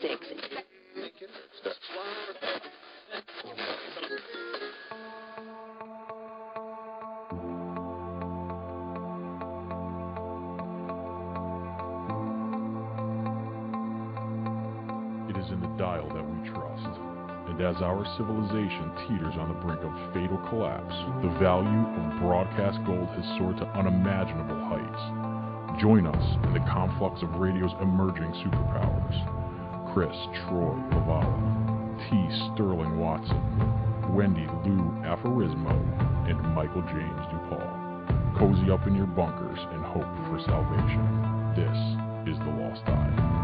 sticks. It is in the dial that we trust. And as our civilization teeters on the brink of fatal collapse, the value of broadcast gold has soared to unimaginable heights. Join us in the conflux of radio's emerging superpowers. Chris Troy Lavala, T. Sterling Watson, Wendy Lou Aforismo, and Michael James DuPaul. Cozy up in your bunkers and hope for salvation. This is the Lost Dial.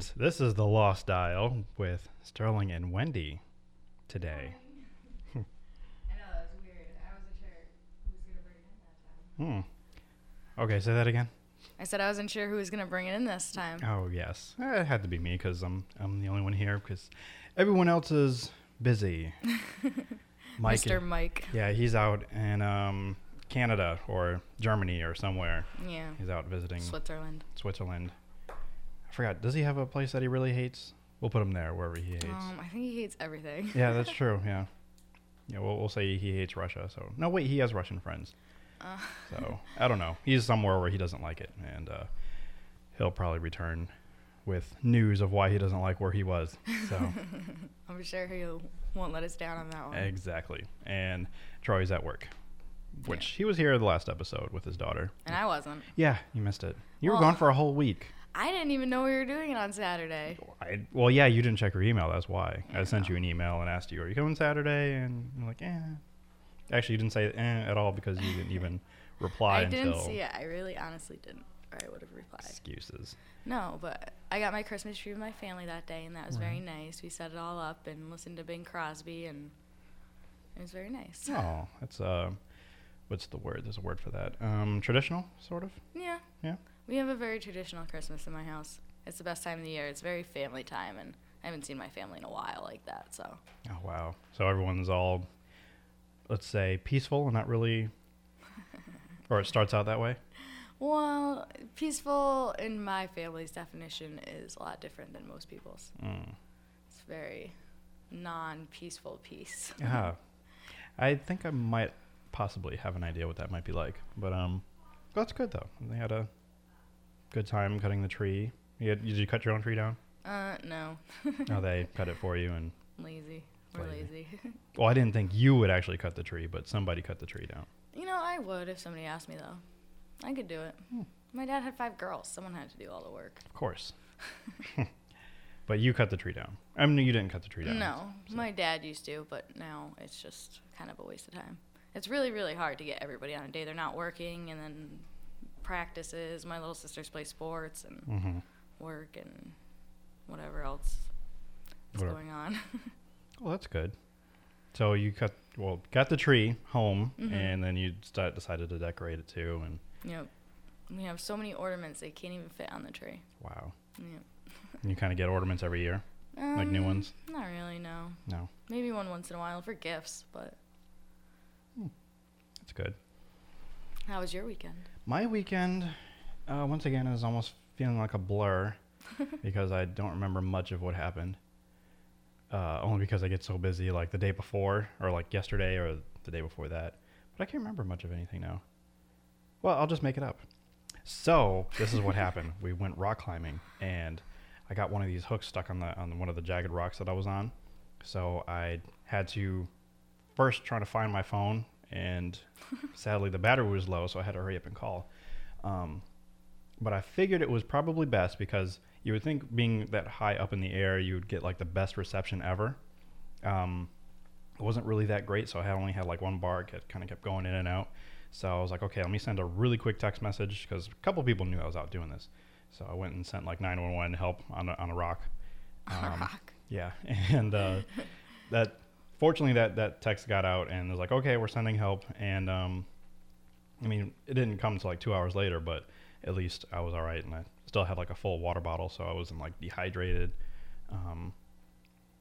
And this is the Lost Dial with Sterling and Wendy today. I know that was weird. I wasn't sure who was gonna bring it in that time. Hmm. Okay, say that again. I said I wasn't sure who was gonna bring it in this time. Oh yes, Eh, it had to be me because I'm I'm the only one here because everyone else is busy. Mike, Mr. Mike. yeah, he's out in um, Canada or Germany or somewhere. Yeah. He's out visiting Switzerland. Switzerland. I forgot. Does he have a place that he really hates? We'll put him there wherever he hates. Um, I think he hates everything. yeah, that's true. Yeah. Yeah, we'll, we'll say he hates Russia. So no, wait, he has Russian friends. Uh, So I don't know. He's somewhere where he doesn't like it, and uh, he'll probably return with news of why he doesn't like where he was. So I'm sure he won't let us down on that one. exactly. And Troy's at work, which he was here the last episode with his daughter. And I wasn't. Yeah, you missed it. You were gone for a whole week. I didn't even know we were doing it on Saturday. I, well, yeah, you didn't check your email. That's why I Yeah, sent you an email and asked you, "Are you coming Saturday?" And I'm like, "Eh." Actually, you didn't say eh at all because you didn't even reply I until didn't see it. I really honestly didn't. Or I would have replied. excuses. No, but I got my Christmas tree with my family that day, and that was very nice. We set it all up and listened to Bing Crosby, and it was very nice. Oh, that's uh, what's the word? There's a word for that. Um, traditional, sort of. Yeah. Yeah. We have a very traditional Christmas in my house. It's the best time of the year. It's very family time, and I haven't seen my family in a while like that. So Oh wow. So everyone's all, let's say, peaceful and not really, or it starts out that way. Well, peaceful in my family's definition is a lot different than most people's. Mm. It's very non-peaceful peace. Yeah. I think I might possibly have an idea what that might be like, but um, that's good though. They had a good time cutting the tree. You had, did you cut your own tree down? Uh, no, no, they cut it for you. And lazy. We're Lazy. lazy. well, I didn't think you would actually cut the tree, but somebody cut the tree down. you know, I would if somebody asked me though. I could do it. Hmm. My dad had five girls. Someone had to do all the work. Of course. but you cut the tree down. I mean, you didn't cut the tree down. No, so- my dad used to, but now it's just kind of a waste of time. It's really, really hard to get everybody on a day. They're not working, and then practices. My little sisters play sports, and Mhm. work and whatever else is Whatever. going on. Well, that's good. So you cut well, got the tree home, Mhm. and then you start, decided to decorate it too. And yep. We have so many ornaments they can't even fit on the tree. wow, Yep. you kind of get ornaments every year, like new Um, ones. Not really, no. No, Maybe one once in a while for gifts, but that's good. How was your weekend? My weekend, uh, once again, is almost feeling like a blur because I don't remember much of what happened. Uh, only because I get so busy, like the day before, or like yesterday, or the day before that. But I can't remember much of anything now. Well, I'll just make it up. So this is what happened. We went rock climbing, and I got one of these hooks stuck on the on one of the jagged rocks that I was on. So I had to first try to find my phone, and sadly the battery was low, so I had to hurry up and call. Um, but I figured it was probably best because you would think being that high up in the air, you would get like the best reception ever. Um, it wasn't really that great, so I only had like one bar. It kind of kept going in and out. So I was like, okay, let me send a really quick text message because a couple people knew I was out doing this. So I went and sent like 911 help on a, on a rock. Um, Rock. yeah, and uh, that fortunately that that text got out and it was like, okay, we're sending help. And um, I mean, it didn't come until like two hours later, but at least I was all right, and I still had like a full water bottle, so I wasn't like dehydrated. Um,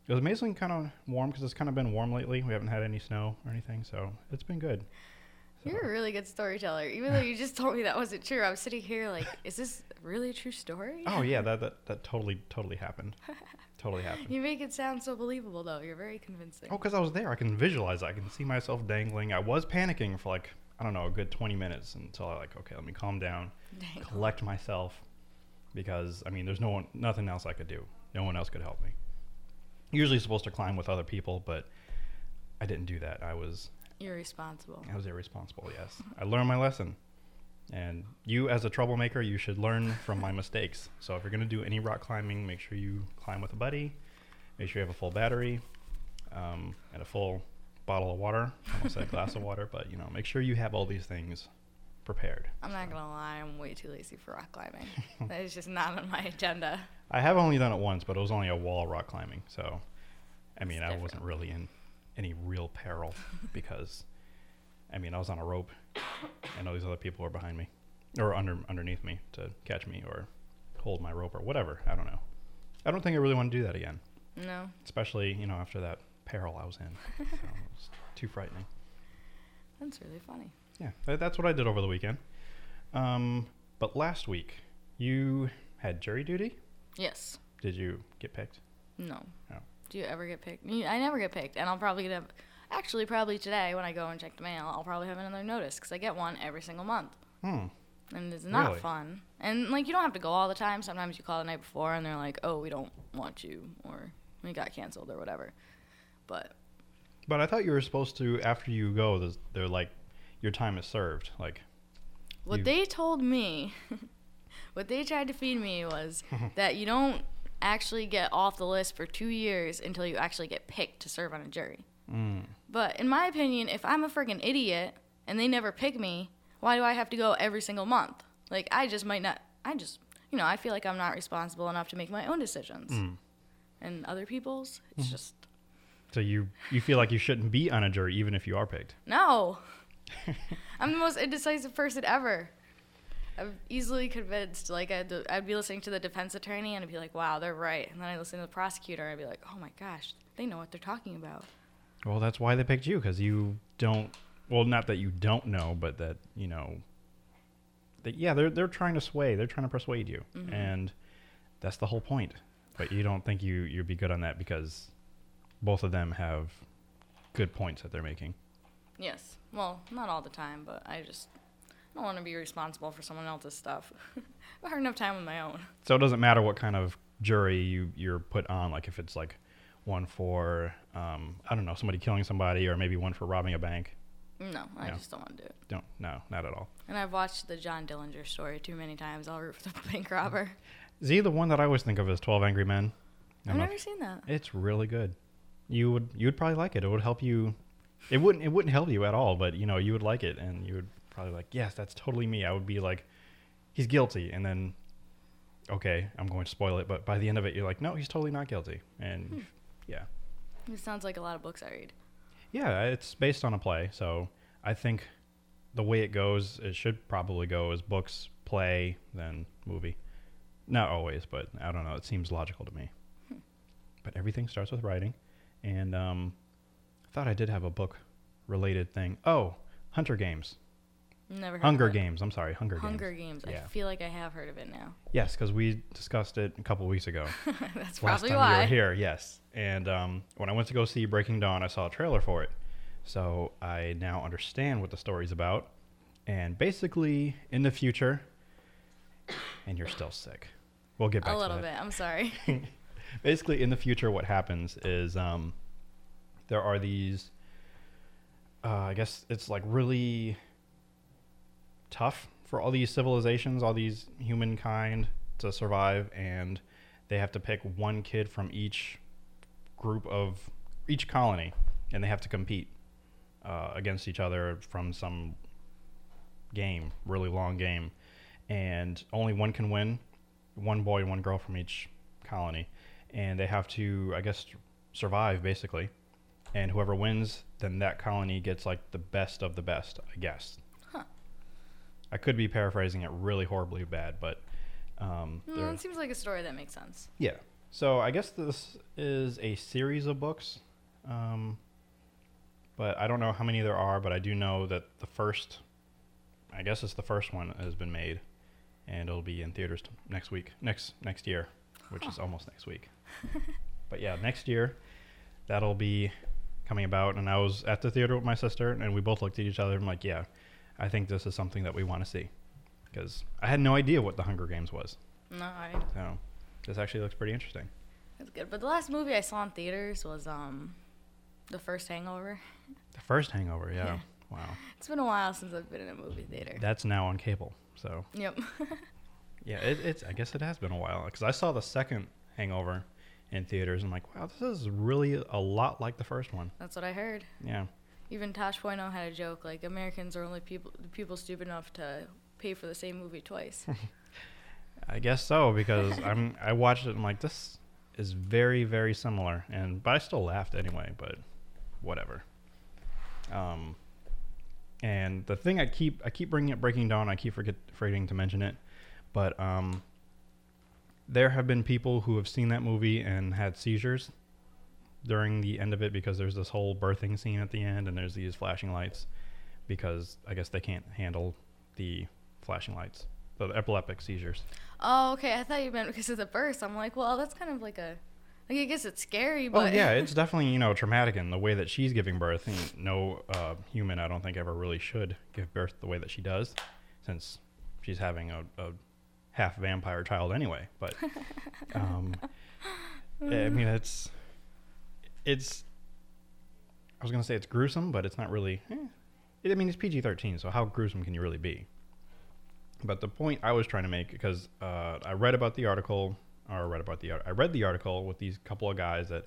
it was amazingly kind of warm because it's kind of been warm lately. We haven't had any snow or anything, so it's been good. So- You're a really good storyteller. Even though you just told me that wasn't true, I was sitting here like, is this really a true story? Oh yeah, that that, that totally totally happened. totally happened. You make it sound so believable, though. You're very convincing. Oh, because I was there. I can visualize. it. I can see myself dangling. I was panicking for like I don't know a good 20 minutes until I like okay, let me calm down, Dang. collect myself, because I mean there's no one, nothing else I could do. No one else could help me. Usually supposed to climb with other people, but I didn't do that. I was You're. I was irresponsible. Yes, I learned my lesson. And you, as a troublemaker, you should learn from my mistakes. So if you're gonna do any rock climbing, make sure you climb with a buddy. Make sure you have a full battery um, and a full bottle of water. I almost said glass of water, but you know, make sure you have all these things prepared. I'm not gonna lie, I'm way too lazy for rock climbing. that is just not on my agenda. I have only done it once, but it was only a wall rock climbing. So, I mean, It's I wasn't really in any real peril because, I mean, I was on a rope, and all these other people were behind me, or under underneath me to catch me or hold my rope or whatever. I don't know. I don't think I really want to do that again, No, especially you know after that peril I was in. so it was too frightening. that's really funny. Yeah, that, that's what I did over the weekend. Um, but last week you had jury duty. Yes. Did you get picked? No. Oh. Do you ever get picked? I never get picked, and I'll probably get a. Actually, probably today when I go and check the mail, I'll probably have another notice because I get one every single month, Hmm. and it's not Really? fun. And like you don't have to go all the time. Sometimes you call the night before, and they're like, "Oh, we don't want you," or "We got canceled," or whatever. But But I thought you were supposed to after you go. They're like, your time is served. Like, What they told me, what they tried to feed me was that you don't actually get off the list for two years until you actually get picked to serve on a jury. Mm, But in my opinion, if I'm a freaking idiot and they never pick me, why do I have to go every single month? Like, I just might not, I just, you know, I feel like I'm not responsible enough to make my own decisions. mm. And other people's, it's just, so you you feel like you shouldn't be on a jury even if you are picked. no. I'm the most indecisive person ever. I'm easily convinced. Like I'd, I'd be listening to the defense attorney and I'd be like, "Wow, they're right." And then I listen to the prosecutor and I'd be like, "Oh my gosh, they know what they're talking about." Well, that's why they picked you because you don't. Well, not that you don't know, but that you know. That yeah, they're they're trying to sway. They're trying to persuade you, Mhm. and that's the whole point. But you don't think you you'd be good on that because both of them have good points that they're making. Yes. Well, not all the time, but I just don't want to be responsible for someone else's stuff. I've hard enough time on my own. So it doesn't matter what kind of jury you you're put on. Like if it's like one for um, I don't know somebody killing somebody or maybe one for robbing a bank. No, I No. just don't want to do it. Don't no not at all. And I've watched the John Dillinger story too many times. I'll root for the bank robber. Is he the one that I always think of as Twelve Angry Men? I've never if- seen that. It's really good. You would you would probably like it. It would help you. It wouldn't it wouldn't help you at all, but you know you would like it, and you would probably like yes, that's totally me. I would be like, he's guilty, and then okay, I'm going to spoil it, but by the end of it, you're like, no, he's totally not guilty. And yeah, It sounds like a lot of books I read. yeah, it's based on a play, so I think the way it goes, it should probably go as books, play, then movie. Not always, but I don't know. It seems logical to me. But everything starts with writing, and um, I thought I did have a book related thing. Oh, Hunter Games, Never heard Hunger of it. Games. I'm sorry, Hunger, Games. Hunger Games. Games. Yeah. I feel like I have heard of it now. Yes, because we discussed it a couple weeks ago. That's last probably time why. you were here. Yes, and um, when I went to go see Breaking Dawn, I saw a trailer for it, so I now understand what the story's about. And basically, in the future, and you're still sick. We'll get back A little bit. I'm sorry. Basically, in the future, what happens is um, there are these. Uh, I guess it's like really tough for all these civilizations, all these humankind to survive, and they have to pick one kid from each group of each colony, and they have to compete uh, against each other from some game, really long game, and only one can win. One boy and one girl from each colony, and they have to, I guess, survive basically. And whoever wins, then that colony gets like the best of the best, I guess. I could be paraphrasing it really horribly bad, but um, Mm, there- it seems like a story that makes sense. yeah. So I guess this is a series of books, um, but I don't know how many there are. But I do know that the first, I guess it's the first one has been made, and it'll be in theaters t- next week, next next year, which is almost next week. but yeah, next year, that'll be coming about. And I was at the theater with my sister, and we both looked at each other and like, yeah, I think this is something that we want to see, because I had no idea what the Hunger Games was. No, I, So this actually looks pretty interesting. that's good. But the last movie I saw in theaters was um, the first Hangover. The first Hangover, yeah. Yeah. Wow. It's been a while since I've been in a movie theater. That's now on cable. So Yep. yeah, it, it's. I guess it has been a while because I saw the second Hangover in theaters. and I'm like, wow, this is really a lot like the first one. That's what I heard. Yeah. Even Tosh Point oh had a joke like Americans are only people people stupid enough to pay for the same movie twice. I guess so because I'm. I watched it and I'm like, this is very very similar, and but I still laughed anyway. But whatever. Um. And the thing I keep I keep bringing up Breaking Dawn. I keep forget forgetting to mention it, but um. There have been people who have seen that movie and had seizures during the end of it because there's this whole birthing scene at the end and there's these flashing lights because I guess they can't handle the flashing lights, the epileptic seizures. oh, okay. I thought you meant because of the birth. I'm like, well, that's kind of like a. Like, I guess it's scary, but Oh, yeah, it's definitely you know traumatic in the way that she's giving birth. And no uh, human, I don't think, ever really should give birth the way that she does, since she's having a, a half vampire child anyway. But um, I mean, it's it's. I was gonna say it's gruesome, but it's not really. Eh. I mean, it's PG thirteen, so how gruesome can you really be? But the point I was trying to make, because uh, I read about the article, or read about the, I read the article with these couple of guys that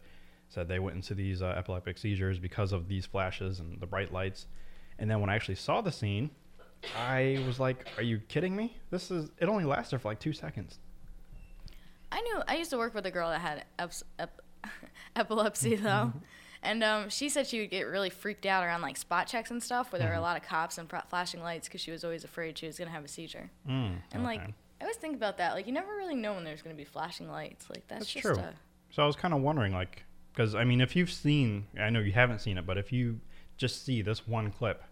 said they went into these uh, epileptic seizures because of these flashes and the bright lights. And then when I actually saw the scene, I was like, "Are you kidding me? This is it only lasted for like two seconds." I knew I used to work with a girl that had eps, ep, epilepsy though, and um, she said she would get really freaked out around like spot checks and stuff, where there were a lot of cops and fr- flashing lights, because she was always afraid she was gonna have a seizure. Mm, And like. I always think about that. Like, you never really know when there's gonna be flashing lights. Like, that's, That's just true. a So I was kind of wondering, like, because I mean, if you've seen, I know you haven't seen it, but if you just see this one clip,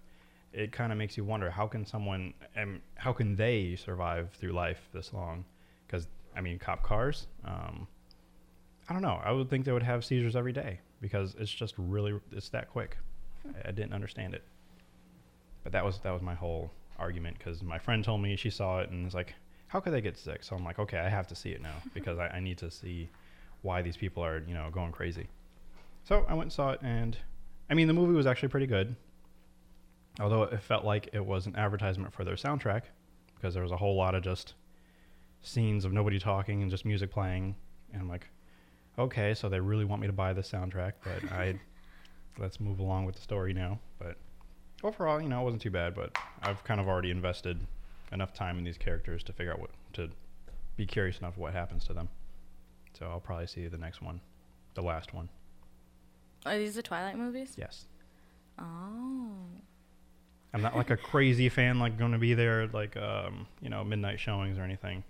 it kind of makes you wonder how can someone, and how can they survive through life this long? Because I mean, cop cars. Um, I don't know. I would think they would have seizures every day because it's just really, it's that quick. I, I didn't understand it, but that was that was my whole argument because my friend told me she saw it and was like, how could they get sick? So I'm like, okay, I have to see it now because I, I need to see why these people are, you know, going crazy. So I went and saw it, and I mean, the movie was actually pretty good. Although it felt like it was an advertisement for their soundtrack because there was a whole lot of just scenes of nobody talking and just music playing. And I'm like, okay, so they really want me to buy the soundtrack, but I let's move along with the story now. But overall, you know, it wasn't too bad. But I've kind of already invested enough time in these characters to figure out what to be curious enough what happens to them. So I'll probably see the next one, the last one. Are these the Twilight movies? Yes. Oh. I'm not like a crazy fan, like going to be there at like um, you know midnight showings or anything.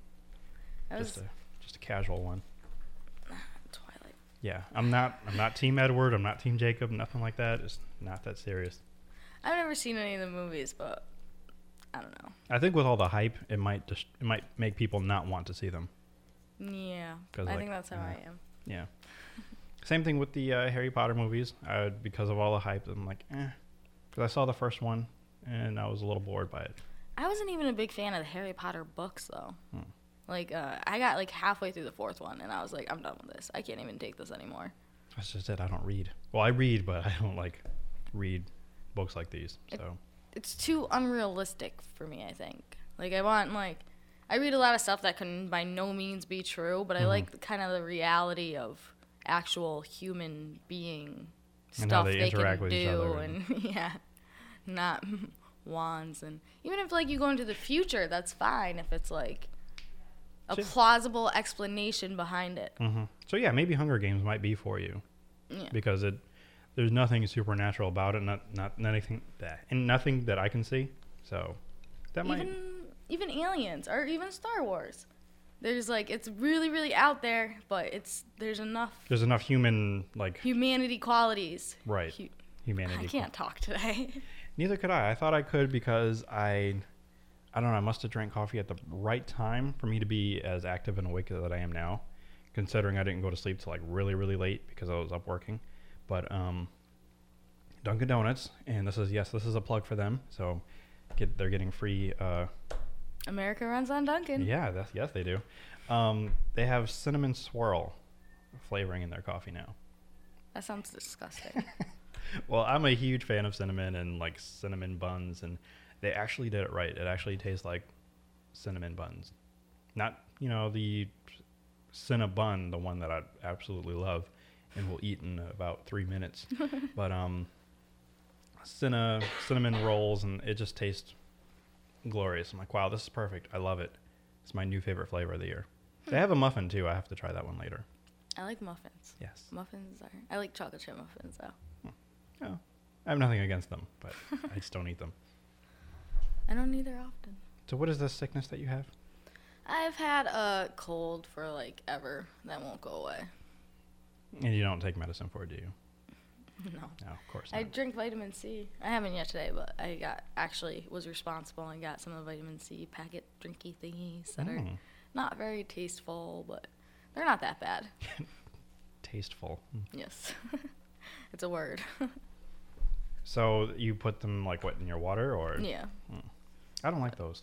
That Just was a just a casual one. Yeah, I'm not I'm not Team Edward. I'm not Team Jacob. Nothing like that. It's not that serious. I've never seen any of the movies, but I don't know. I think with all the hype, it might just it might make people not want to see them. Yeah, I like, think that's how. I am. Yeah. Same thing with the uh, Harry Potter movies. I would, because of all the hype, I'm like, eh. Because I saw the first one and I was a little bored by it. I wasn't even a big fan of the Harry Potter books though. Hmm. Like uh, I got like halfway through the fourth one and I was like, I'm done with this. I can't even take this anymore. That's just it. I don't read. Well, I read, but I don't like read books like these. It- So It's too unrealistic for me. I think. Like I want like, I read a lot of stuff that can by no means be true, but I Mhm. like the, kind of the reality of actual human being And stuff they they, can interact with each do other and yeah, not wands and even if like you go into the future, that's fine if it's like a Sure. plausible explanation behind it. hmm so yeah, maybe Hunger Games might be for you Yeah. because it there's nothing supernatural about it. Not not anything that and nothing that I can see. So that might. even even aliens or even Star Wars. There's like it's really really out there, but it's there's enough There's enough human like humanity qualities. right Hu- humanity. I can't talk today. Neither could I. I thought I could because I, I don't know. I must have drank coffee at the right time for me to be as active and awake that I am now. Considering I didn't go to sleep till like really, really late because I was up working. But um, Dunkin' Donuts, and this is yes, this is a plug for them. So, get they're getting free. Uh, America runs on Dunkin'. yeah, that's, yes, they do. Um, they have cinnamon swirl flavoring in their coffee now. That sounds disgusting. Well, I'm a huge fan of cinnamon and like cinnamon buns, and they actually did it right. It actually tastes like cinnamon buns, not you know the Cinnabon, the one that I absolutely love and will eat in about three minutes, but um, cinna cinnamon rolls, and it just tastes glorious. I'm like, wow, this is perfect. I love it. It's my new favorite flavor of the year. They have a muffin too. I have to try that one later. I like muffins. Yes. Muffins are. I like chocolate chip muffins though. Oh, I have nothing against them, but I just don't eat them. I don't either often. So, what is the sickness that you have? I've had a cold for like ever. That won't go away. And you don't take medicine for it, do you? No. No, of course not. I drink vitamin C. I haven't yet today, but I got actually was responsible and got some of the vitamin C packet drinky thingies that are Mm, not very tasteful, but they're not that bad. tasteful. Mm. Yes. it's a word. So you put them like what in your water, or yeah. I don't like those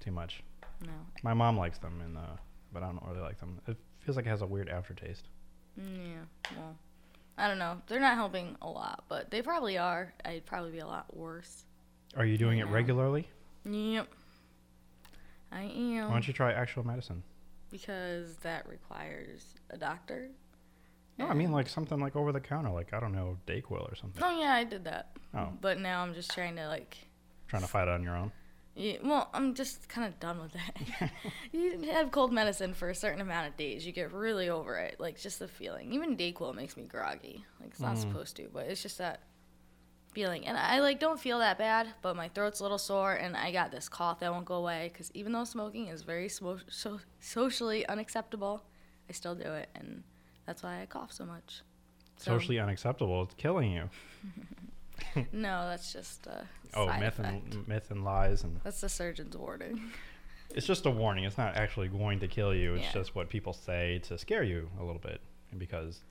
too much. No. My mom likes them, and uh, but I don't really like them. It feels like it has a weird aftertaste. Mm, Yeah. Well, I don't know. They're not helping a lot, but they probably are. I'd probably be a lot worse. Are you doing it now. regularly? Yep. I am. Why don't you try actual medicine? Because that requires a doctor. No, I mean like something like over the counter, like I don't know, Dayquil or something. Oh yeah, I did that. Oh. But now I'm just trying to like. Trying to fight it on your own. Yeah, well, I'm just kind of done with it. you have cold medicine for a certain amount of days, you get really over it. Like just the feeling. Even Dayquil makes me groggy. Like it's not Mm. supposed to, but it's just that feeling. And I like don't feel that bad, but my throat's a little sore, and I got this cough that won't go away. Because even though smoking is very smo- so- socially unacceptable, I still do it, and that's why I cough so much. So- Socially unacceptable. It's killing you. No, that's just a Oh, side myth effect. and myth and lies, and That's the surgeon's warning. it's just a warning. It's not actually going to kill you. It's Yeah. just what people say to scare you a little bit, and because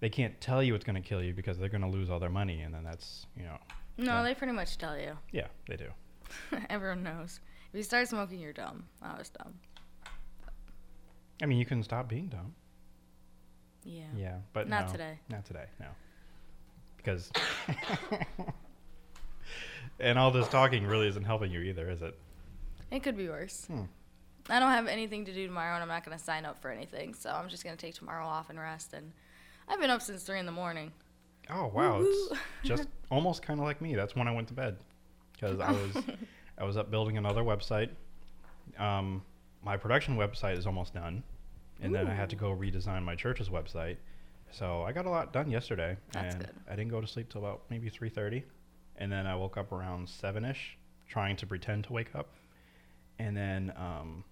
they can't tell you it's going to kill you because they're going to lose all their money, and then that's you know, No, Yeah. they pretty much tell you. yeah, they do. Everyone knows. If you start smoking, you're dumb. I was dumb. I mean, you can stop being dumb. Yeah. Yeah, but Not no, today. Not today. No, because and all this talking really isn't helping you either, is it? It could be worse. Hmm. I don't have anything to do tomorrow, and I'm not going to sign up for anything. So I'm just going to take tomorrow off and rest. And I've been up since three in the morning. Oh wow, Woo-woo. it's just almost kind of like me. That's when I went to bed because I was I was up building another website. Um, my production website is almost done, and then I had to go redesign my church's website. So I got a lot done yesterday, That's and good. I didn't go to sleep till about maybe three thirty, and then I woke up around seven ish, trying to pretend to wake up, and then um,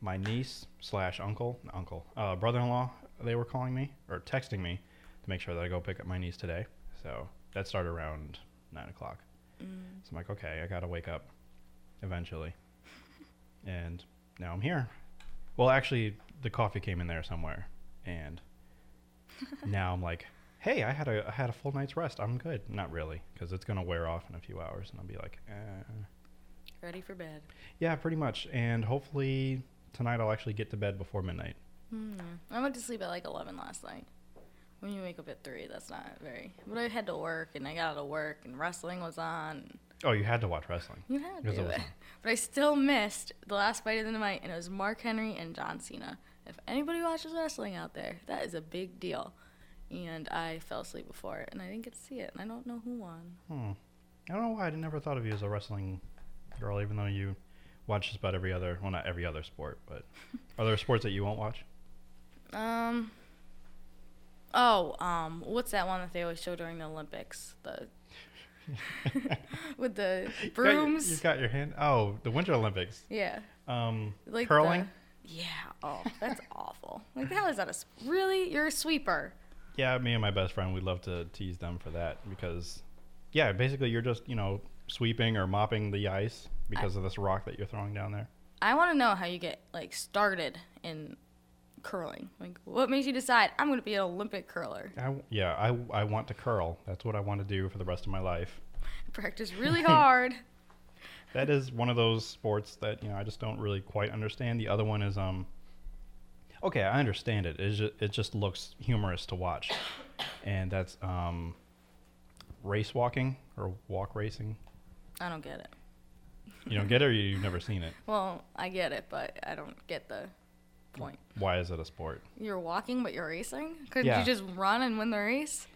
my niece slash uncle uncle uh, brother in law they were calling me or texting me to make sure that I go pick up my niece today. So that started around nine o'clock. Mm. So I'm like, okay, I gotta wake up eventually. And now I'm here. Well, actually, the coffee came in there somewhere, and now I'm like, hey, I had a I had a full night's rest. I'm good. Not really, because it's gonna wear off in a few hours, and I'll be like, eh. Ready for bed. yeah, pretty much. And hopefully tonight I'll actually get to bed before midnight. Hmm. I went to sleep at like 11 last night. When you wake up at 3, that's not very. But I had to work, and I got out of work, and wrestling was on. Oh, you had to watch wrestling. You had to. But I still missed the last fight of the night, and it was Mark Henry and John Cena. If anybody watches wrestling out there, that is a big deal. And I fell asleep before it, and I didn't get to see it, and I don't know who won. Hmm. I don't know why I never thought of you as a wrestling girl, even though you watch just about every other, well, not every other sport, but are there sports that you won't watch? Um. Oh, um, what's that one that they always show during the Olympics? The with the You got your- brooms. You got your hand. Oh, the Winter Olympics. yeah, Um, like curling. Yeah. Oh, that's awful. Like the hell is that a really? You're a sweeper. Yeah, me and my best friend, we love to tease them for that because, yeah, basically you're just you know sweeping or mopping the ice because of this rock that you're throwing down there. I want to know how you get like started in curling. Like, what makes you decide I'm going to be an Olympic curler? I, yeah, I I want to curl. That's what I want to do for the rest of my life. Practice really hard. That is one of those sports that you know I just don't really quite understand. The other one is um. Okay, I understand it. It just, it just looks humorous to watch, and that's um. Race walking or walk racing. I don't get it. You don't get it, or you've never seen it. Well, I get it, but I don't get the point. Why is it a sport? You're walking, but you're racing. Couldn't Yeah. you just run and win the race?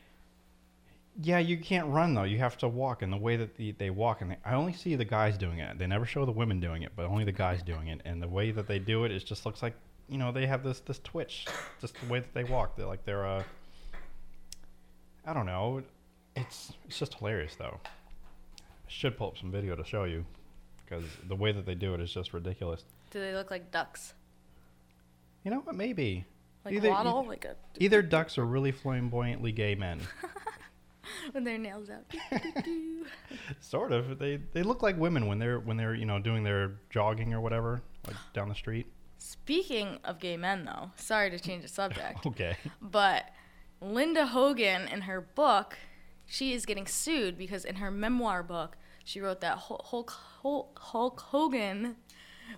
Yeah, you can't run though. You have to walk, and the way that the, they walk, and they, I only see the guys doing it. They never show the women doing it, but only the guys doing it. And the way that they do it, it just looks like you know they have this this twitch, just the way that they walk. They're like they're uh, I don't know. It's it's just hilarious though. I should pull up some video to show you, because the way that they do it is just ridiculous. Do they look like ducks? You know what? Maybe Like Either- waddle, like a either ducks are really flamboyantly gay men. with their nails out. Sort of. They they look like women when they're when they're you know doing their jogging or whatever, like down the street. Speaking of gay men, though, sorry to change the subject, Okay. but Linda Hogan, in her book, she is getting sued because in her memoir book, she wrote that Hul- Hulk, Hulk, Hulk Hogan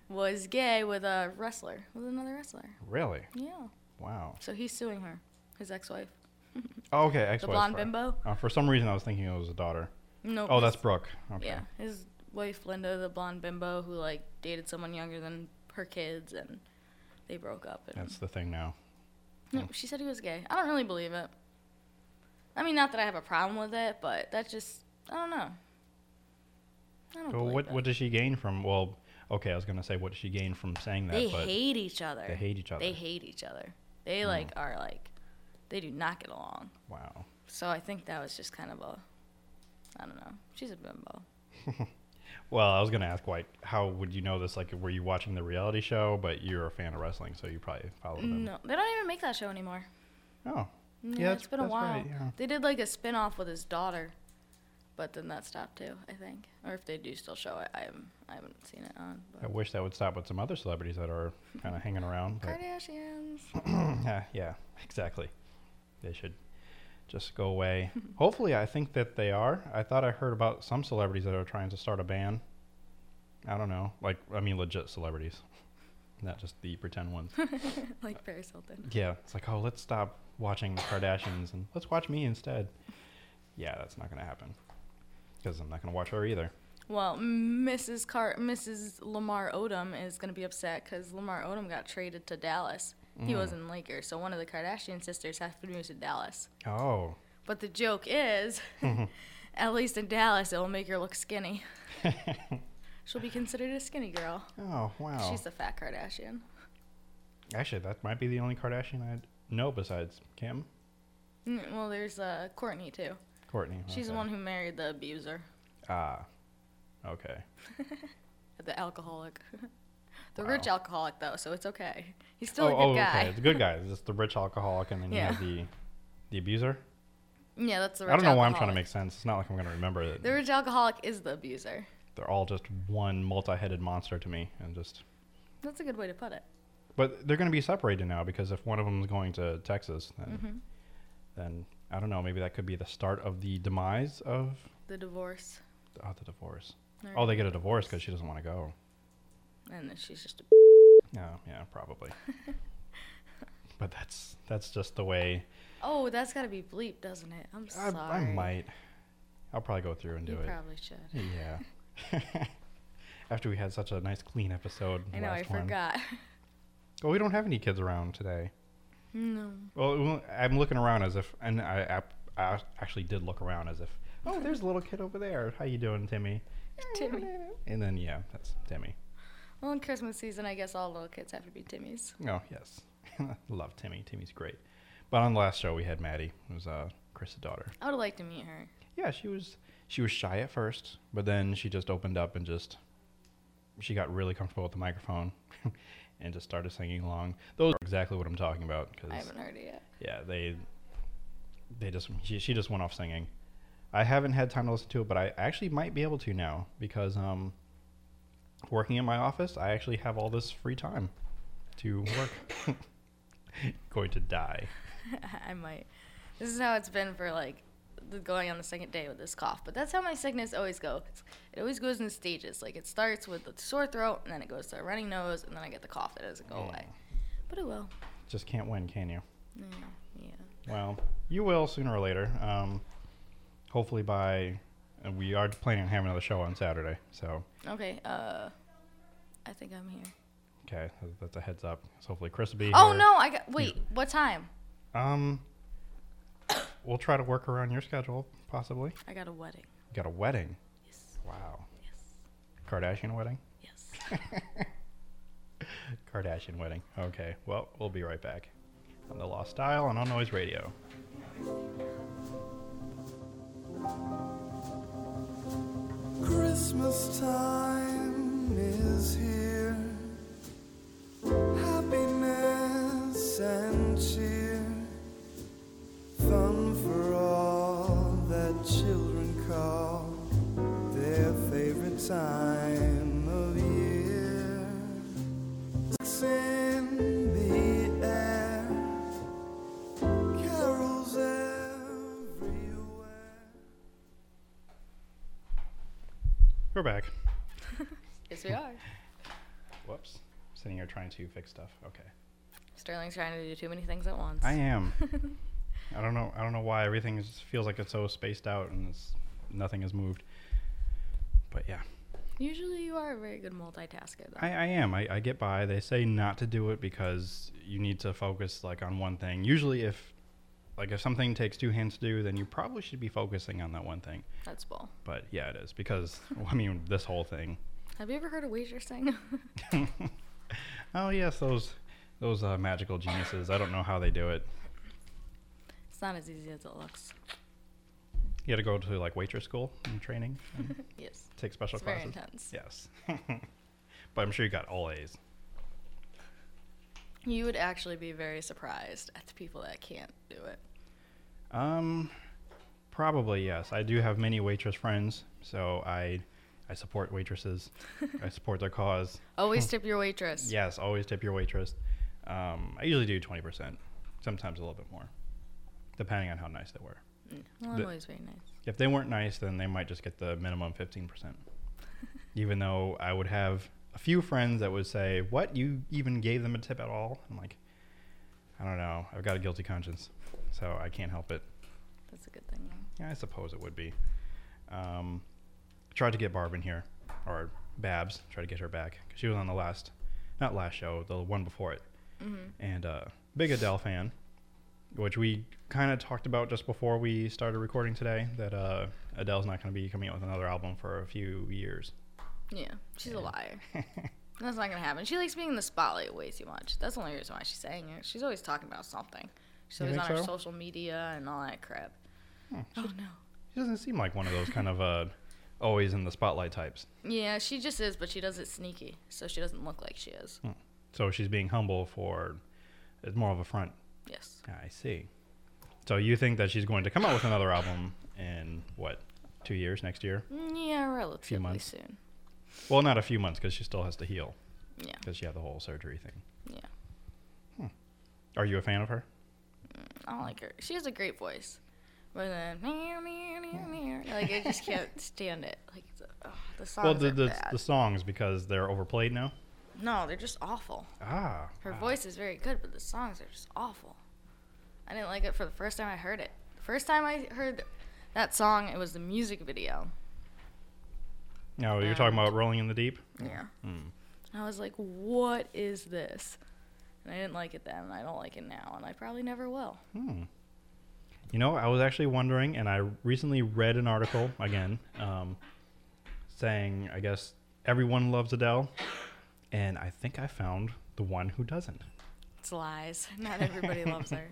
was gay with a wrestler, with another wrestler. Really? Yeah. Wow. So he's suing her, his ex-wife, Oh, okay. the Ex-wife. blonde sorry. bimbo. Uh, for some reason, I was thinking it was a daughter. No. Oh, that's Brooke. Okay. Yeah, his wife Linda, the blonde bimbo who like dated someone younger than her kids, and they broke up. And That's the thing now. no, she said he was gay. I don't really believe it. I mean, not that I have a problem with it, but that's just I don't know. I don't So what it. what does she gain from? Well, okay, I was gonna say what does she gain from saying that, they hate each other. they hate each other. They hate each other. They Hmm. like are like they do not get along. wow. So I think that was just kind of a I don't know. She's a bimbo. Well, I was gonna ask, like, how would you know this? Like, were you watching the reality show, but you're a fan of wrestling, so you probably followed them? No, they don't even make that show anymore. Oh, Yeah, Yeah, it's been a while. right, yeah. They did like a spin off with his daughter, but then that stopped too, I think. Or if they do still show it, I haven't, I haven't seen it on. I wish that would stop with some other celebrities that are kind of hanging around. Kardashians. yeah, yeah, exactly. They should just go away. Hopefully, I think that they are. I thought I heard about some celebrities that are trying to start a band. I don't know, like I mean, legit celebrities, not just the pretend ones. like Paris Hilton. yeah, it's like, oh, let's stop watching the Kardashians and let's watch me instead. Yeah, that's not gonna happen because I'm not gonna watch her either. Well, Mrs. Car- Mrs. Lamar Odom is going to be upset because Lamar Odom got traded to Dallas. He Mm. was in Lakers, so one of the Kardashian sisters has to move to Dallas. Oh, But the joke is, at least in Dallas, it will make her look skinny. She'll be considered a skinny girl. Oh wow. She's the fat Kardashian. Actually, that might be the only Kardashian I know besides Kim, Mm, Well, there's uh, Kourtney too. Kourtney. She's the one who married the abuser, Ah. Okay. the alcoholic. The Wow. rich alcoholic though, so it's okay. He's still oh, a good oh, guy. okay. The good guy. It's just the rich alcoholic, and then Yeah. you have the the abuser. Yeah, that's the rich I don't know why I'm trying to make sense. It's not like I'm going to remember it. The rich alcoholic is the abuser. They're all just one multi-headed monster to me, and just. That's a good way to put it. But they're going to be separated now because if one of them is going to Texas, then hmm then I don't know. Maybe that could be the start of the demise of The divorce. oh, the divorce. Or- Oh, they get a divorce because she doesn't want to go. And then she's just. A No, yeah, probably. but that's that's just the way. oh, that's gotta be bleep, doesn't it? I'm I, sorry. I might. I'll probably go through and do You it. probably should. Yeah. After we had such a nice clean episode. I know. I last one. forgot. Well, we don't have any kids around today. no. Well, well, I'm looking around as if, and I, I, I actually did look around as if, oh, there's a little kid over there. How you doing, Timmy? Timmy. And then yeah, that's Timmy. Well, in Christmas season, I guess all little kids have to be Timmys. Oh yes, love Timmy. Timmy's great. But on the last show we had Maddie, it was uh, Chris's daughter. I would have liked to meet her. Yeah, she was she was shy at first, but then she just opened up and just she got really comfortable with the microphone and just started singing along. Those are exactly what I'm talking about Cause, I haven't heard it yet. yeah, they they just she, she just went off singing. I haven't had time to listen to it, but I actually might be able to now because um working in my office, I actually have all this free time to work. Going to die. I might. This is how it's been for like the going on the second day with this cough. But that's how my sickness always goes. It always goes in stages. Like it starts with the sore throat, and then it goes to a running nose, and then I get the cough that doesn't go away. But it will. Just can't win, can you? Yeah. yeah. Well, you will sooner or later. Um, hopefully by uh, we are planning on having another show on Saturday. So Okay. Uh, I think I'm here. okay, that's a heads up. So hopefully Chris will be Oh here. no! I got. Wait. What time? Um, we'll try to work around your schedule, possibly. I got a wedding. You got a wedding. Yes. Wow. Yes. Kardashian wedding. Yes. Kardashian wedding. Okay. Well, we'll be right back on the Lost Dial and on Noise Radio. Christmas time is here. Happiness and cheer. Fun for all that children call their favorite time back. yes, we are. Whoops. Sitting here trying to fix stuff. Okay. Sterling's trying to do too many things at once. I am. I don't know. I don't know why everything is, feels like it's so spaced out and it's, nothing has moved. But yeah, Usually, you are a very good multitasker, though. I, I am. I, I get by. They say not to do it because you need to focus like on one thing. Usually, if like if something takes two hands to do, then you probably should be focusing on that one thing. That's bull. But yeah, it is because I mean this whole thing. Have you ever heard a waitress sing? oh yes, those those uh, magical geniuses. I don't know how they do it. it's not as easy as it looks. You had to go to like waitress school and training, and Yes. take special It's very classes. intense. Yes. but I'm sure you got all A's. You would actually be very surprised at the people that can't do it. Um, probably yes. I do have many waitress friends, so I I support waitresses. I support their cause. Always tip your waitress. Yes, always tip your waitress. Um, I usually do twenty percent, sometimes a little bit more, depending on how nice they were. Mm. Well, I'm The- always very nice. If they weren't nice, then they might just get the minimum fifteen percent. even though I would have a few friends that would say, "What? You even gave them a tip at all?" I'm like, I don't know. I've got a guilty conscience, so I can't help it. That's a good thing. Yeah, I suppose it would be. Um, tried to get Barb in here, or Babs. Tried to get her back because she was on the last, not last show, the one before it. Mhm. And uh, big Adele fan, which we kind of talked about just before we started recording today. That uh, Adele's not going to be coming out with another album for a few years. Yeah, she's a liar. That's not gonna happen. She likes being in the spotlight way too much. That's the only reason why she's saying it. She's always talking about something. She's always on her social media and all that crap. Hmm, Oh no. She doesn't seem like one of those kind of uh, always in the spotlight types. Yeah, she just is, but she does it sneaky, so she doesn't look like she is. So she's being humble for it's more of a front. Yes. I see. So you think that she's going to come out with another album in what, two years next year? Mm, Yeah, relatively months. soon. Well, not a few months because she still has to heal Yeah. because she had the whole surgery thing. Yeah. Are you a fan of her? I don't like her. She has a great voice. But then, like, I just can't stand it. Like, the, oh, the songs well, the the, the songs because they're overplayed now. no, they're just awful. Ah. Her ah. voice is very good, but the songs are just awful. I didn't like it for the first time I heard it. The first time I heard that song, it was the music video. No, you're talking about "Rolling in the Deep." Yeah. Hmm. And I was like, what is this? And I didn't like it then, and I don't like it now, and I probably never will. Hmm. You know, I was actually wondering, and I recently read an article again, um, saying I guess everyone loves Adele, and I think I found the one who doesn't. It's lies. Not everybody loves her.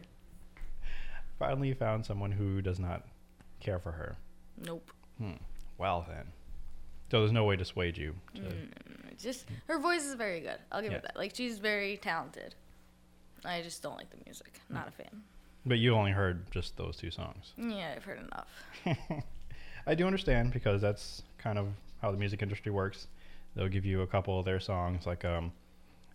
Finally found someone who does not care for her. Nope. Hmm. Well then, so there's no way to sway you. To, Mm, just her voice is very good. I'll give Yeah. her that. Like she's very talented. I just don't like the music. Not a fan. But you only heard just those two songs. Yeah, I've heard enough. I do understand because that's kind of how the music industry works. They'll give you a couple of their songs, like um,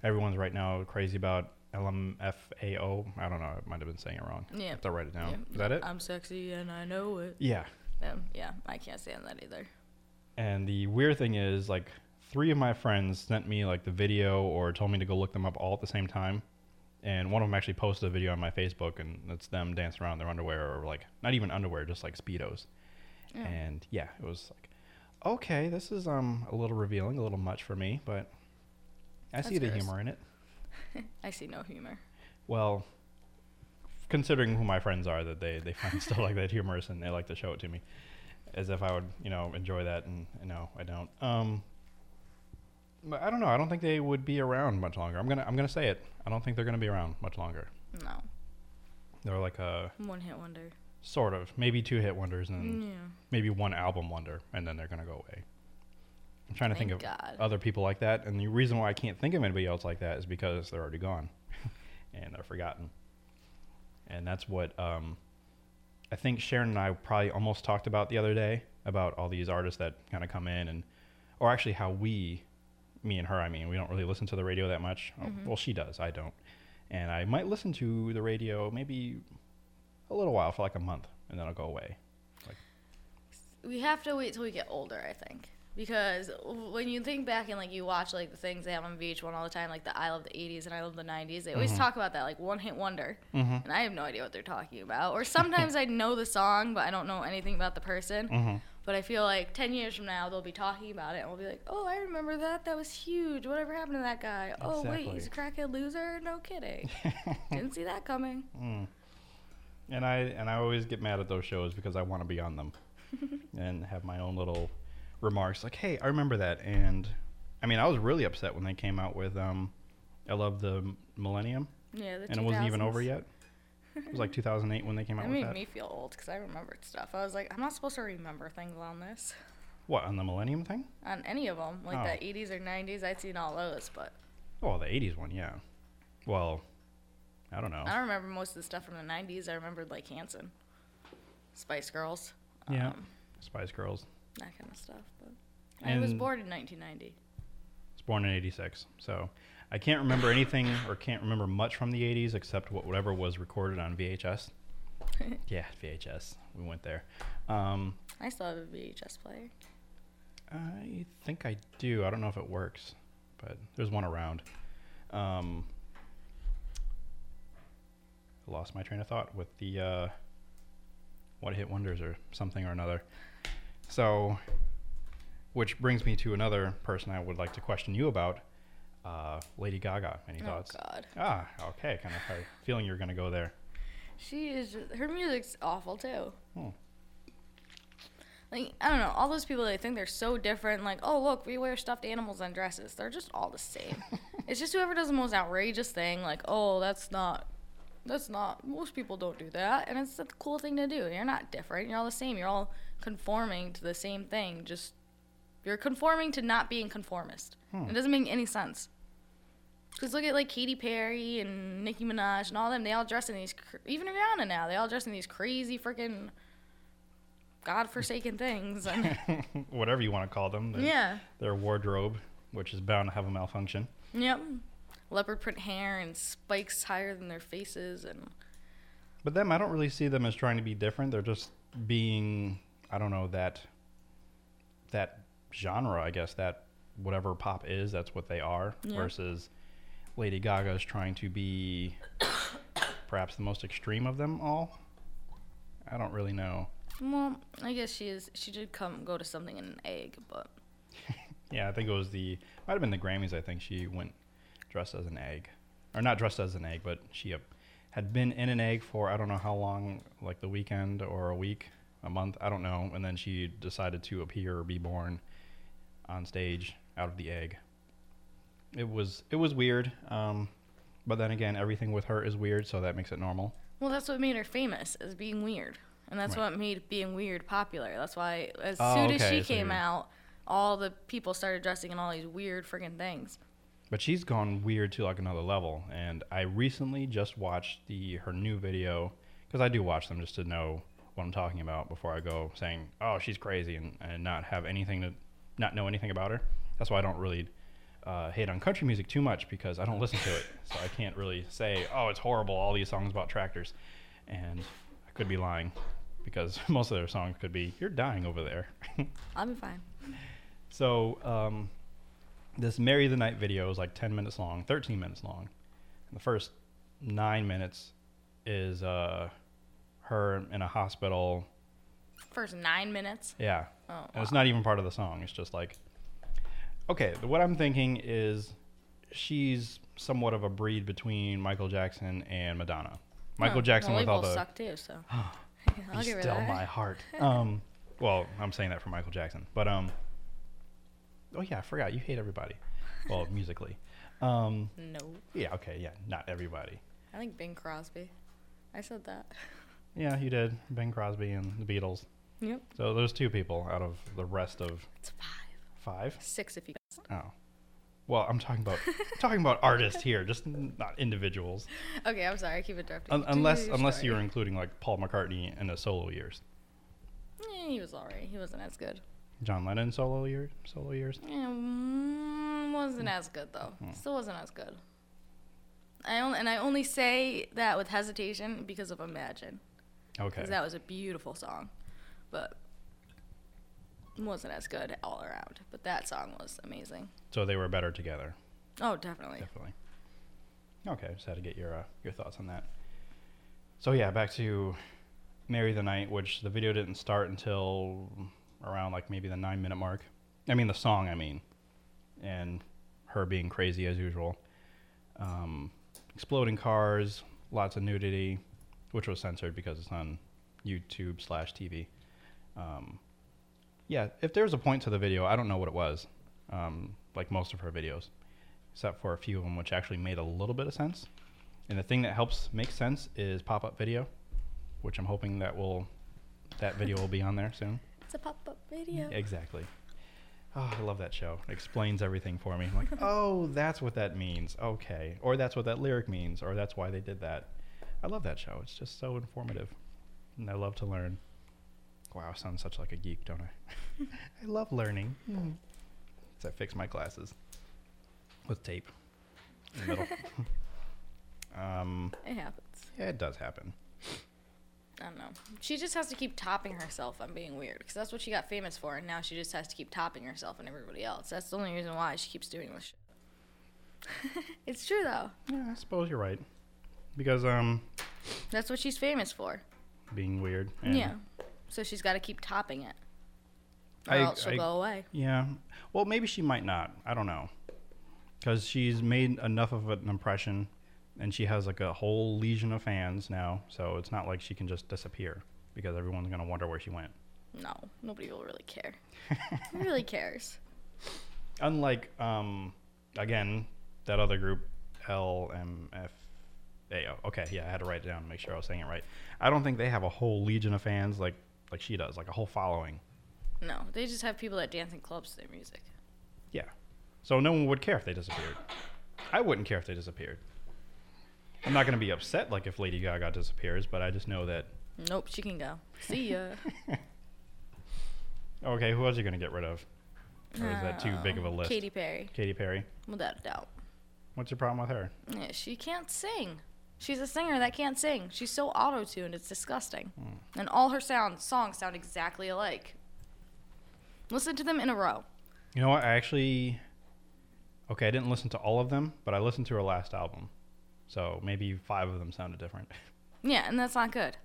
everyone's right now crazy about LMFAO. I don't know, I might have been saying it wrong. Yeah. I have to write it down. Yeah. Is that it? I'm sexy and I know it. yeah. Um, yeah, I can't stand that either. And the weird thing is, like, three of my friends sent me like the video or told me to go look them up all at the same time. And one of them actually posted a video on my Facebook, and it's them dancing around in their underwear, or like not even underwear, just like speedos. Yeah. And yeah, it was like, okay, this is um a little revealing, a little much for me, but I see That's the gross. humor in it. I see no humor. Well, considering who my friends are, that they they find stuff like that humorous and they like to show it to me, as if I would you know enjoy that, and no, I don't. Um, but I don't know. I don't think they would be around much longer. I'm gonna I'm gonna say it. I don't think they're gonna be around much longer. No. They're like a One hit wonder. sort of maybe two hit wonders and Yeah. maybe one album wonder, and then they're gonna go away. I'm trying to think Thank of God. other people like that, and the reason why I can't think of anybody else like that is because they're already gone, and they're forgotten. And that's what um, I think Sharon and I probably almost talked about the other day about all these artists that kind of come in and, or actually how we, me and her, I mean, we don't really listen to the radio that much. Oh, Mhm. Well, she does, I don't, and I might listen to the radio maybe a little while for like a month, and then I'll go away. We have to wait till we get older, I think. Because when you think back and like you watch like the things they have on VH1 all the time, like the I love the 80s and I love the 90s, they always Mhm. talk about that like one hit wonder, Mm-hmm. and I have no idea what they're talking about. Or sometimes I know the song, but I don't know anything about the person. Mm-hmm. But I feel like 10 years from now, they'll be talking about it and we'll be like, oh, I remember that. That was huge. Whatever happened to that guy? Oh, wait, he's a crackhead loser? No kidding. Didn't see that coming. Mm. And I and I always get mad at those shows because I want to be on them and have my own little remarks like, "Hey, I remember that." And I mean, I was really upset when they came out with um I love the Millennium Yeah, the and it wasn't even over yet. It was like 2008 when they came out That with made that. me feel old because I remembered stuff. I was like, I'm not supposed to remember things on this. What, on the Millennium thing? On any of them. Like Oh. the 80s or 90s, I'd seen all those, but Oh, the 80s one, yeah. Well, I don't know. I don't remember most of the stuff from the 90s. I remembered like Hanson, Spice Girls. Yeah. um, Spice Girls. That kind of stuff. But I was born in 1990. I was born in 86 so i can't remember anything or can't remember much from the 80s except what, whatever was recorded on vhs yeah vhs we went there um, I still have a VHS player. i think i do i don't know if it works but there's one around um, I lost my train of thought with the uh, what hit wonders or something or another so which brings me to another person i would like to question you about uh, lady gaga any Oh thoughts God, Ah, okay. Kind of feeling you're going to go there. she is. Just, her music's awful too. Hmm. Like I don't know, all those people they think they're so different. Like, oh look, we wear stuffed animals on dresses. They're just all the same. it's just whoever does the most outrageous thing. Like, oh, that's not, that's not. Most people don't do that, and it's a cool thing to do. You're not different. You're all the same. You're all conforming to the same thing. Just you're conforming to not being conformist. Hmm. It doesn't make any sense. Because look at like Katy Perry and Nicki Minaj and all them. They all dress in these, even Rihanna now. They all dress in these crazy freaking godforsaken things. And Whatever you want to call them. Their, yeah, Their wardrobe, which is bound to have a malfunction. yep. Leopard print hair and spikes higher than their faces and But them, I don't really see them as trying to be different. They're just being, I don't know, that that genre, I guess, that whatever pop is, that's what they are. Yeah. Versus Lady Gaga is trying to be perhaps the most extreme of them all. I don't really know. well, I guess she is. She did come go to something in an egg, but Yeah, I think it was the might have been the Grammys. I think she went dressed as an egg, or not dressed as an egg, but she uh, had been in an egg for I don't know how long, like the weekend or a week, a month, I don't know, and then she decided to appear or be born on stage out of the egg. It was it was weird, um, but then again, everything with her is weird, so that makes it normal. well, that's what made her famous as being weird, and that's Right. what made being weird popular. That's why as Oh, soon as she so came out, all the people started dressing in all these weird freaking things. But she's gone weird to like another level. And I recently just watched the her new video because I do watch them just to know what I'm talking about before I go saying, "Oh, she's crazy," and, and not have anything to not know anything about her. That's why I don't really uh, hate on country music too much because I don't listen to it, so I can't really say, "Oh, it's horrible." All these songs about tractors, and I could be lying because most of their songs could be, "You're dying over there." I'll be fine. So um, this "Marry the Night" video is like 10 minutes long, 13 minutes long. And the first nine minutes is uh, her in a hospital. First nine minutes. Yeah, Oh, and it's not even part of the song. It's just like, okay, what I'm thinking is she's somewhat of a breed between Michael Jackson and Madonna. Michael. Jackson well, with all the suck too. So I'll her still my heart. Um, well, I'm saying that for Michael Jackson, but um, oh yeah, I forgot you hate everybody. Well, musically, um, No, yeah, okay, yeah, not everybody. I think Bing Crosby. I said that. Yeah, you did Bing Crosby and the Beatles. Yep. So those two people out of the rest of It's five, five. six if you. Oh, well, I'm talking about talking about artists here, just n- not individuals. Okay, I'm sorry. I keep interrupting. Un- unless unless you're including like Paul McCartney in the solo years, Eh, he was alright. He wasn't as good. John Lennon solo year solo years. Mm, wasn't as good though. Hmm. Still wasn't as good. I only and I only say that with hesitation because of Imagine, Okay. because that was a beautiful song, but wasn't as good all around. But that song was amazing. So they were better together. Oh, definitely. Definitely. Okay, just had to get your uh, your thoughts on that. So yeah, back to Marry the Night," which the video didn't start until around like maybe the nine minute mark. I mean the song, I mean, and her being crazy as usual. Um, exploding cars, lots of nudity, which was censored because it's on YouTube slash TV. Um, yeah, if there's a point to the video, I don't know what it was. Um, like most of her videos except for a few of them which actually made a little bit of sense. And the thing that helps make sense is pop-up video, which I'm hoping that will that video will be on there soon. It's a pop up video. Exactly. Oh, I love that show. It explains everything for me. I'm like, oh, that's what that means. Okay. Or that's what that lyric means. Or that's why they did that. I love that show. It's just so informative. And I love to learn. Wow, I sound such like a geek, don't I? I love learning. So I fix my glasses with tape in the middle. um, It happens. yeah, it does happen. I don't know. She just has to keep topping herself on being weird because that's what she got famous for, and now she just has to keep topping herself and everybody else. That's the only reason why she keeps doing this shit. it's true though. Yeah, I suppose you're right. Because um, That's what she's famous for. being weird. Yeah. So she's got to keep topping it, or I- else she'll I- go away. Yeah. Well, maybe she might not. I don't know. Because she's made enough of an impression, and she has like a whole legion of fans now. So it's not like she can just disappear because everyone's gonna wonder where she went. No, nobody will really care. Who really cares? Unlike, um, again, that other group, LMFAO. Okay, yeah, I had to write it down to make sure I was saying it right. I don't think they have a whole legion of fans like like she does, like a whole following. No, they just have people that dance in clubs to their music. Yeah. So no one would care if they disappeared. I wouldn't care if they disappeared. I'm not going to be upset like if Lady Gaga disappears, but I just know that. Nope, she can go. See ya. Okay, who else are you going to get rid of? Or is that too big of a list? Katy Perry, Katy Perry. without a doubt. What's your problem with her? Yeah, she can't sing. She's a singer that can't sing. She's so auto-tuned, it's disgusting. Hmm. And all her sound songs sound exactly alike. Listen to them in a row. You know what? I actually. Okay, I didn't listen to all of them, but I listened to her last album. So maybe five of them sounded different. Yeah, and that's not good.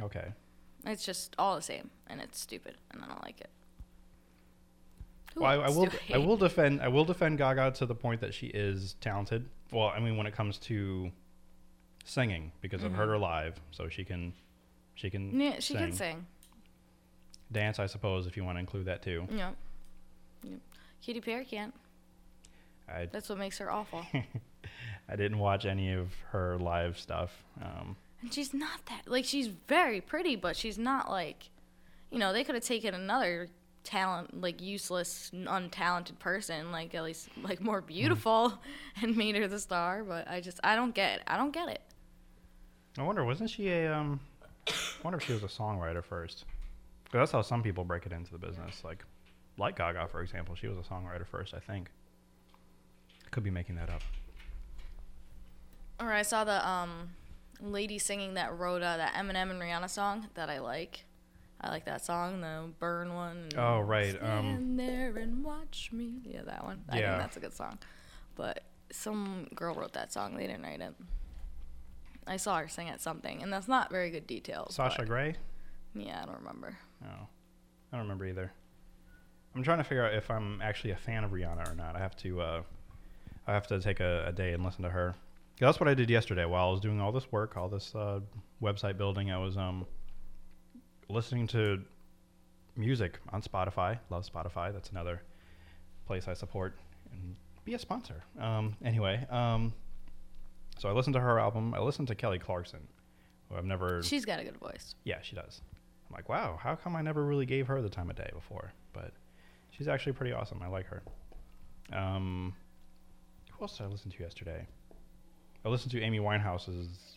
okay. It's just all the same, and it's stupid, and I don't like it. Who Well, I, I will. I will defend. I will defend Gaga to the point that she is talented. Well, I mean, when it comes to singing, because I've heard her live, so she can, she can. Mm-hmm. Yeah, she sing. can sing. Dance, I suppose, if you want to include that too. Yeah. Yep. Katy Perry can't. I That's what makes her awful. I didn't watch any of her live stuff. Um, and she's not that like she's very pretty, but she's not like, you know, they could have taken another talent like useless, untalented person, like at least like more Hmm. beautiful, and made her the star. But I just I don't get it. I don't get it. I wonder, wasn't she a? Um, I wonder if she was a songwriter first. Cause that's how some people break it into the business. Like, like Gaga, for example, she was a songwriter first, I think. Could be making that up. Or I saw the um lady singing that wrote uh, that Eminem and Rihanna song that I like. I like that song, the Burn one. Oh, right, um, Stand there and watch me. Yeah, that one. I Yeah. think that's a good song. But some girl wrote that song. They didn't write it. I saw her sing at something, and that's not very good details. Sasha Grey? Yeah, I don't remember. No, I don't remember either. I'm trying to figure out if I'm actually a fan of Rihanna or not. I have to, uh, I have to take a, a day and listen to her. That's what I did yesterday while I was doing all this work, all this uh, website building. I was um, listening to music on Spotify. Love Spotify. That's another place I support and be a sponsor. Um, anyway, um, so I listened to her album. I listened to Kelly Clarkson, who I've never. She's got a good voice. Yeah, she does. I'm like, wow, how come I never really gave her the time of day before? But she's actually pretty awesome. I like her. Um, who else did I listen to yesterday? I listened to Amy Winehouse's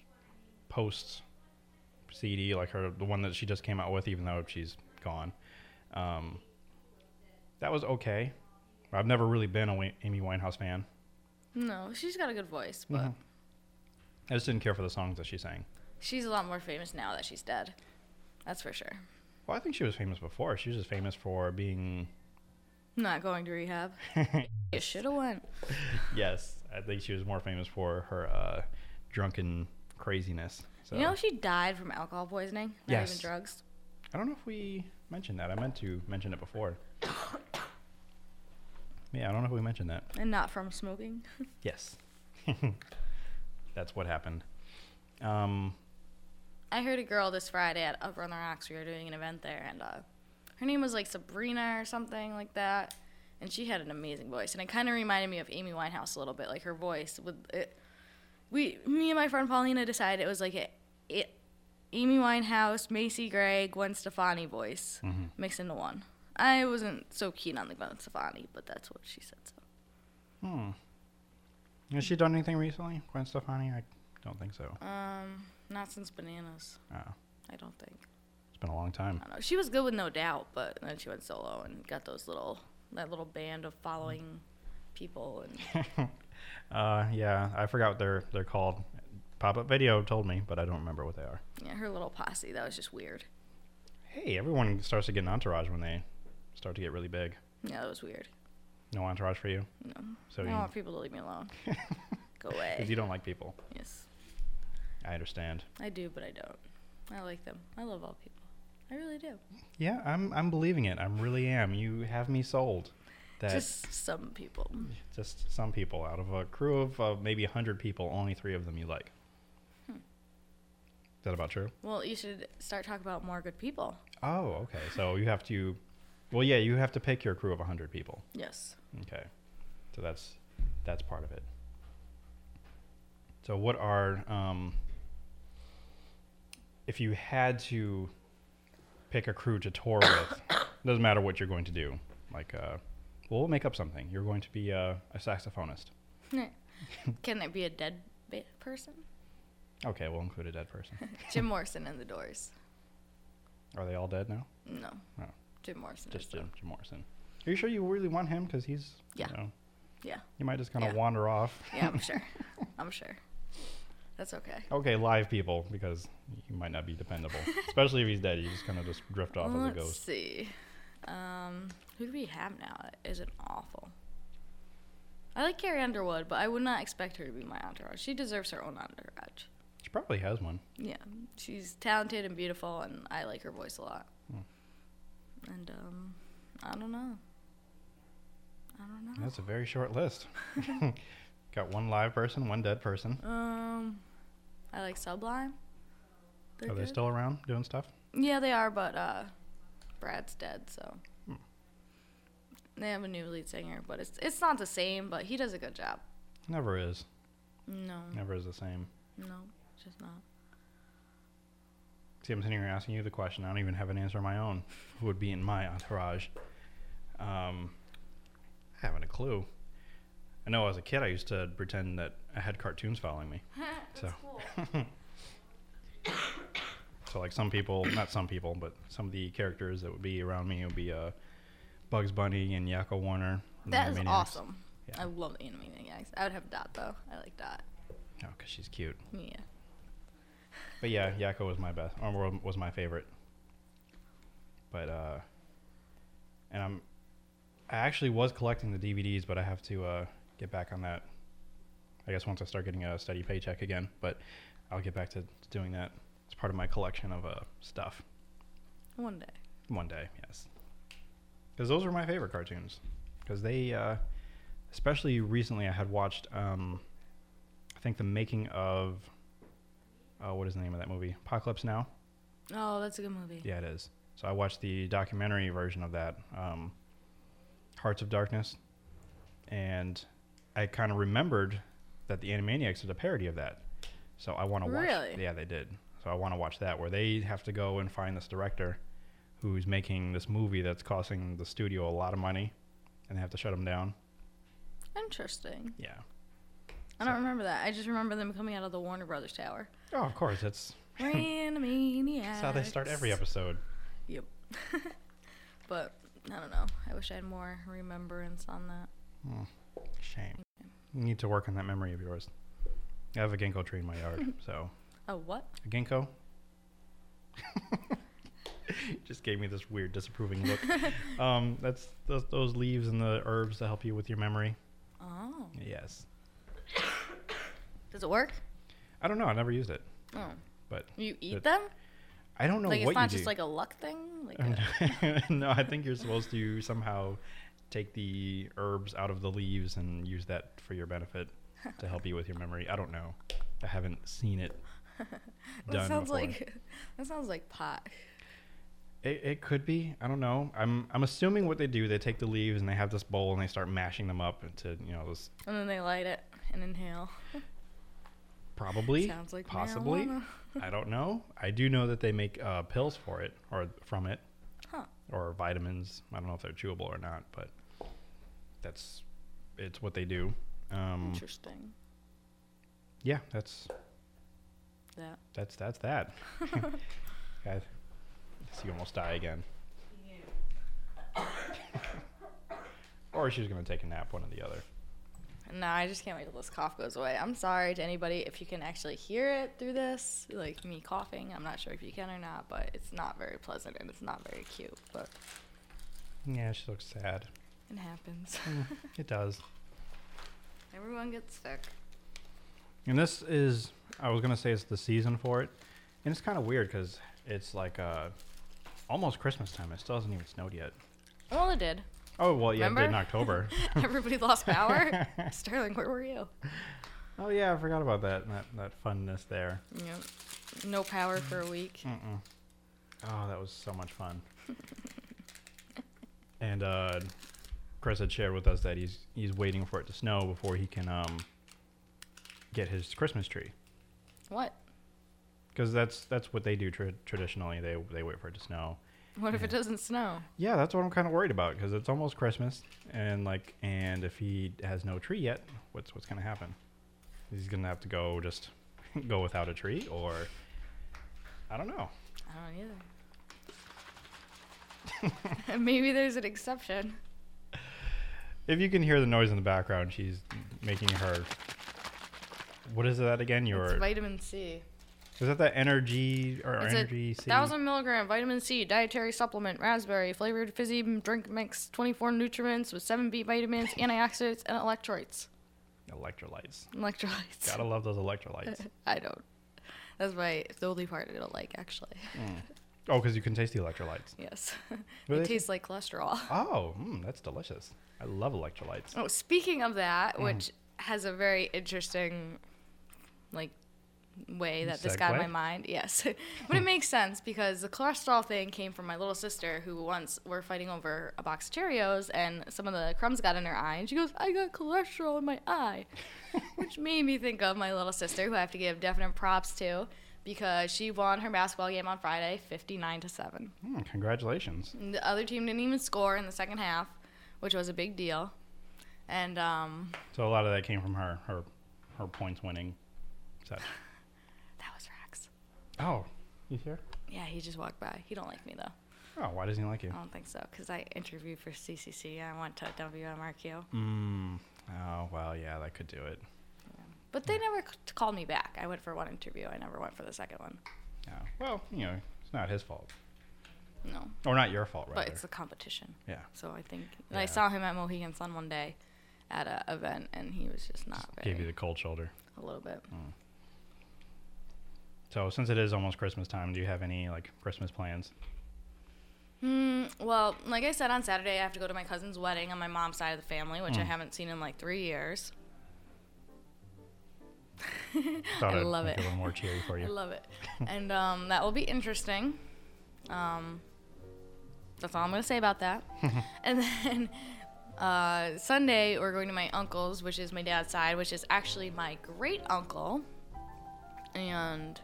post CD, like her the one that she just came out with, even though she's gone. Um, that was okay. I've never really been a Amy Winehouse fan. No, she's got a good voice, but Mhm. I just didn't care for the songs that she sang. she's a lot more famous now that she's dead. That's for sure. Well, I think she was famous before. She was just famous for being Not going to rehab. you should have went. yes, I think she was more famous for her uh, drunken craziness. So You know she died from alcohol poisoning, not Yes. even drugs. I don't know if we mentioned that. I meant to mention it before. yeah, I don't know if we mentioned that. And not from smoking. Yes, that's what happened. Um, I heard a girl this Friday at Up on the Rocks. We were doing an event there, and uh, her name was like Sabrina or something like that. And she had an amazing voice, and it kind of reminded me of Amy Winehouse a little bit, like her voice. With it, we, me and my friend Paulina decided it was like a, it, Amy Winehouse, Macy Gray, Gwen Stefani voice mhm. mixed into one. I wasn't so keen on the Gwen Stefani, but that's what she said. So, Hmm. Has she done anything recently, Gwen Stefani? I don't think so. um, not since Bananas. Oh, I don't think. it's been a long time. I don't know. She was good with No Doubt, but then she went solo and got those little that little band of following people and uh, yeah, I forgot what they're they're called. Pop Up Video told me, but I don't remember what they are. yeah, her little posse. That was just weird. Hey, everyone starts to get an entourage when they start to get really big. Yeah, that was weird. No entourage for you, No, so I you, don't want people to leave me alone. Go away. because you don't like people. yes, I understand. I do, but I don't. I like them. I love all people. I really do. Yeah, I'm I'm believing it. I really am. You have me sold. That just, some people. Just some people out of a crew of uh, maybe hundred people, only three of them you like. Hmm. Is that about true? Well, you should start talking about more good people. Oh, okay. So you have to, well, yeah, you have to pick your crew of 100 people. Yes. Okay. So that's that's part of it. So what are um if you had to pick a crew to tour with, doesn't matter what you're going to do. Like uh well, we'll make up something. You're going to be a, a saxophonist. Can it be a dead ba- person? Okay, we'll include a dead person. Jim Morrison and the Doors. Are they all dead now? No. Oh. Jim Morrison. Just Jim, Jim Morrison. Are you sure you really want him? Because he's, Yeah. you know, Yeah. you might just kind of Yeah. wander off. Yeah, I'm sure. I'm sure. That's okay. Okay, live people, because he might not be dependable. Especially if he's dead, you just kind of just drift off as a Let's see. Um, who do we have now that isn't awful? I like Carrie Underwood, but I would not expect her to be my entourage. She deserves her own entourage. She probably has one. Yeah, she's talented and beautiful, and I like her voice a lot. Hmm. And um, I don't know. I don't know. That's a very short list. Got one live person, one dead person. Um, I like Sublime. They're Are they still around doing stuff? Yeah, they are, but uh, Brad's dead, so Hmm. they have a new lead singer, but it's it's not the same. But he does a good job. Never is. No, Never is the same. no, just not. See, I'm sitting here asking you the question. I don't even have an answer of my own. Who would be in my entourage? Um, I haven't a clue. I know as a kid I used to pretend that I had cartoons following me. That's So- So like some people, not some people, but some of the characters that would be around me would be uh, Bugs Bunny and Yakko Warner. and That is awesome. Yeah. I love the Animaniacs. I would have Dot though. I like Dot. Oh, because she's cute. Yeah. But yeah, Yakko was my best, or wa- was my favorite. But uh, and I'm, I actually was collecting the DVDs, but I have to uh get back on that. I guess once I start getting a steady paycheck again, but I'll get back to doing that. It's part of my collection of uh stuff. One day. One day, yes. Because those were my favorite cartoons. Because they, uh, especially recently, I had watched, um, I think the making of, uh, what is the name of that movie? Apocalypse Now. Oh, that's a good movie. Yeah, it is. So I watched the documentary version of that, um, Hearts of Darkness, and I kind of remembered that the Animaniacs did a parody of that. So I want to watch. Really? Yeah, they did. So I want to watch that where they have to go and find this director who's making this movie that's costing the studio a lot of money, and they have to shut him down. Interesting. Yeah. I don't remember that. I just remember them coming out of the Warner Brothers tower. Oh, of course. That's, Animaniacs. that's how they start every episode. Yep. but I don't know. I wish I had more remembrance on that. Hmm. Shame. You need to work on that memory of yours. I have a ginkgo tree in my yard, so Oh, what? A ginkgo? Just gave me this weird disapproving look. um, that's those, those leaves and the herbs to help you with your memory. Oh. Yes. Does it work? I don't know. I never used it, Oh. but You eat It- them? I don't know like what it's not just like a luck thing? Like a, no, I think you're supposed to somehow take the herbs out of the leaves and use that for your benefit to help you with your memory. I don't know. I haven't seen it that sounds before. like that sounds like pot. It, it could be. I don't know. I'm I'm assuming what they do. They take the leaves and they have this bowl and they start mashing them up into you know this And then they light it and inhale. probably Sounds like possibly. marijuana. I don't know. I do know that they make uh, pills for it or from it Huh. or vitamins. I don't know if they're chewable or not, but that's it's what they do. Um, Interesting. yeah, that's That. that's that's that. Guys, guess you almost die again. or she's gonna take a nap, one or the other. No, I just can't wait till this cough goes away. I'm sorry to anybody if you can actually hear it through this, like me coughing. I'm not sure if you can or not, but it's not very pleasant and it's not very cute. But Yeah, she looks sad. It happens. It does. Everyone gets sick. And this is, I was gonna say it's the season for it, and it's kind of weird because it's like uh, almost Christmas time. It still hasn't even snowed yet. Well, it did. Oh well, yeah, it did in October. Everybody lost power. Sterling, where were you? oh yeah, I forgot about that. That that funness there. Yep. no power for a week. Mm-mm. Oh, that was so much fun. and uh, Chris had shared with us that he's he's waiting for it to snow before he can um, get his Christmas tree. What? Because that's that's what they do tra- traditionally. They they wait for it to snow. What if it doesn't snow? Yeah, that's what I'm kind of worried about because it's almost Christmas, and like, and if he has no tree yet, what's what's gonna happen? He's gonna have to go just go without a tree, or I don't know. I don't either. Maybe there's an exception. If you can hear the noise in the background, she's making her. What is that again? Your It's vitamin C. is that that energy or It's energy? a C? thousand milligram vitamin C dietary supplement, raspberry flavored fizzy drink mix, 24 nutriments with seven B vitamins, antioxidants, and electrolytes. electrolytes. Electrolytes. Gotta love those electrolytes. I don't. That's my the only part I don't like actually. oh, because you can taste the electrolytes. Yes. It they tastes like cholesterol. Oh, mm, that's delicious. I love electrolytes. Oh, speaking of that, Mm. which has a very interesting, like, way that this got in my mind. Yes, but it makes sense because the cholesterol thing came from my little sister, who once were fighting over a box of Cheerios, and some of the crumbs got in her eye, and she goes, "I got cholesterol in my eye," which made me think of my little sister, who I have to give definite props to. Because she won her basketball game on Friday, fifty-nine to seven. Mm, congratulations. And The other team didn't even score in the second half, which was a big deal. And um, So a lot of that came from her, her, her points winning. Set. that was Rex. Oh, you here? Yeah, he just walked by. He don't like me though. Oh, why doesn't he like you? I don't think so, cause I interviewed for CCC. I went to WMRQ, Mm. Oh, well, yeah, that could do it. but they never c- called me back. I went for one interview. I never went for the second one. Yeah. Well, you know, it's not his fault. No, Or not your fault, rather. but it's a competition. yeah. So I think and I saw him at Mohegan Sun one day at an event, and he was just not very. Gave you the cold shoulder. a little bit. So since it is almost Christmas time, do you have any like Christmas plans? Hmm. Well, like I said on Saturday, I have to go to my cousin's wedding on my mom's side of the family, which I Mm. haven't seen in like three years. I I'd love it. a little more cheery for you. I love it. and um, that will be interesting. Um, that's all I'm to say about that. and then uh, Sunday, we're going to my uncle's, which is my dad's side, which is actually my great uncle. And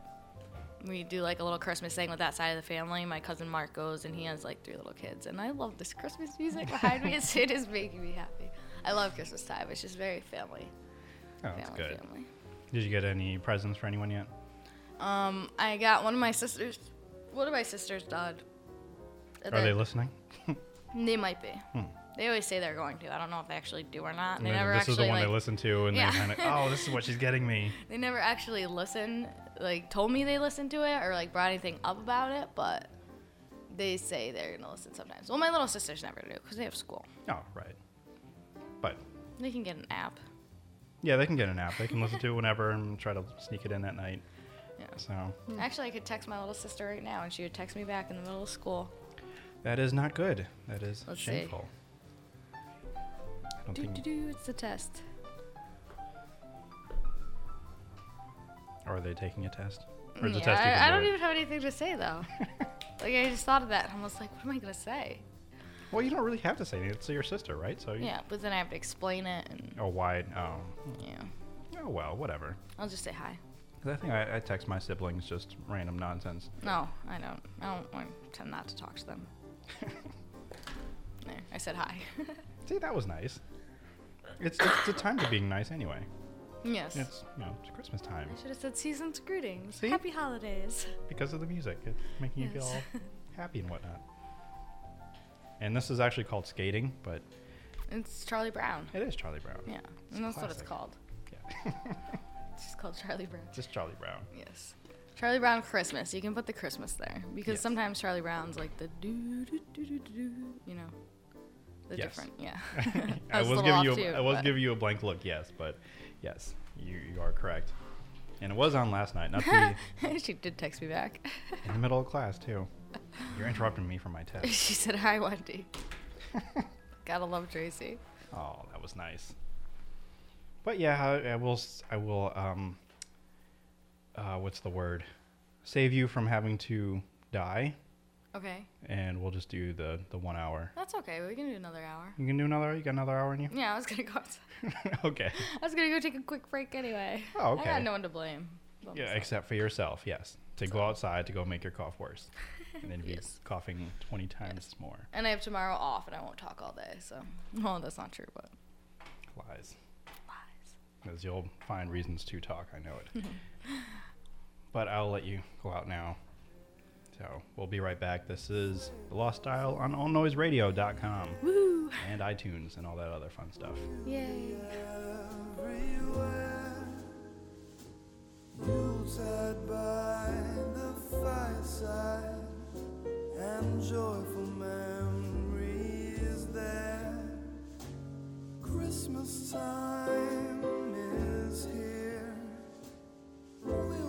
we do like a little Christmas thing with that side of the family. My cousin Mark goes, and he has like three little kids. And I love this Christmas music behind me. It's, it is making me happy. I love Christmas time. It's just very family. Oh, that's family, good. family. Did you get any presents for anyone yet? Um, I got one of my sisters. One of my sisters died. Are they listening? They might be. Hmm. They always say they're going to. I don't know if they actually do or not. They never this actually is the one like. they listen to, and Yeah. they kind of, oh, this is what she's getting me. They never actually listen. Like told me they listened to it or like brought anything up about it, but they say they're gonna listen sometimes. Well, my little sisters never do because they have school. Oh, right. But They can get an app. yeah, they can get an app. They can listen to it whenever and try to sneak it in at night. Yeah. So Actually, I could text my little sister right now, and she would text me back in the middle of school. That is not good. That is Let's see. shameful. I don't Do do do. It's the test. Or are they taking a test? Or is the Yeah, test I, I do don't even have anything to say though. like I just thought of that, I'm almost like, what am I gonna say? Well, you don't really have to say anything. It's your sister, right? So you, Yeah, but then I have to explain it, and Oh, why? Oh, yeah, oh well, whatever. I'll just say hi. 'Cause I think I, I text my siblings just random nonsense. No, I don't. I don't. I tend not to talk to them. there, I said hi. See, that was nice. It's it's the time to being nice anyway. yes. It's you know it's Christmas time I should have said season's greetings. See? Happy holidays. because of the music. It's making you feel Yes. all happy and whatnot. And this is actually called skating, but It's Charlie Brown. it is Charlie Brown. Yeah, and that's what it's classic. called. Yeah, It's just called Charlie Brown. just Charlie Brown. Yes. Charlie Brown Christmas. You can put the Christmas there because Yes. sometimes Charlie Brown's like the do do do do do. You know, the Yes. different. Yeah. I was was a little giving you too, a, I was giving you a blank look, yes, but yes, you you are correct. And it was on last night, not the she did text me back. in the middle of class too. You're interrupting me from my test. she said, "Hi, Wendy." Gotta love Tracy. Oh, that was nice. But yeah, I, I will. I will. Um. Uh, what's the word? save you from having to die, Okay. and we'll just do the the one hour. That's okay. We can do another hour. You can do another. You got another hour in you? Yeah, I was gonna go. outside. okay. I was gonna go take a quick break anyway. Oh, okay. I got no one to blame. but Yeah, myself. except for yourself. Yes, to go outside to go make your cough worse, and then be coughing twenty times more. And I have tomorrow off, and I won't talk all day. So, well, that's not true, but Lies. lies. Because you'll find reasons to talk. I know it. but I'll let you go out now. So we'll be right back. This is The Lost Dial on allnoiseradio.com Woo! and iTunes and all that other fun stuff. Yay. By the fireside and joyful memories there. Christmas time is here. We'll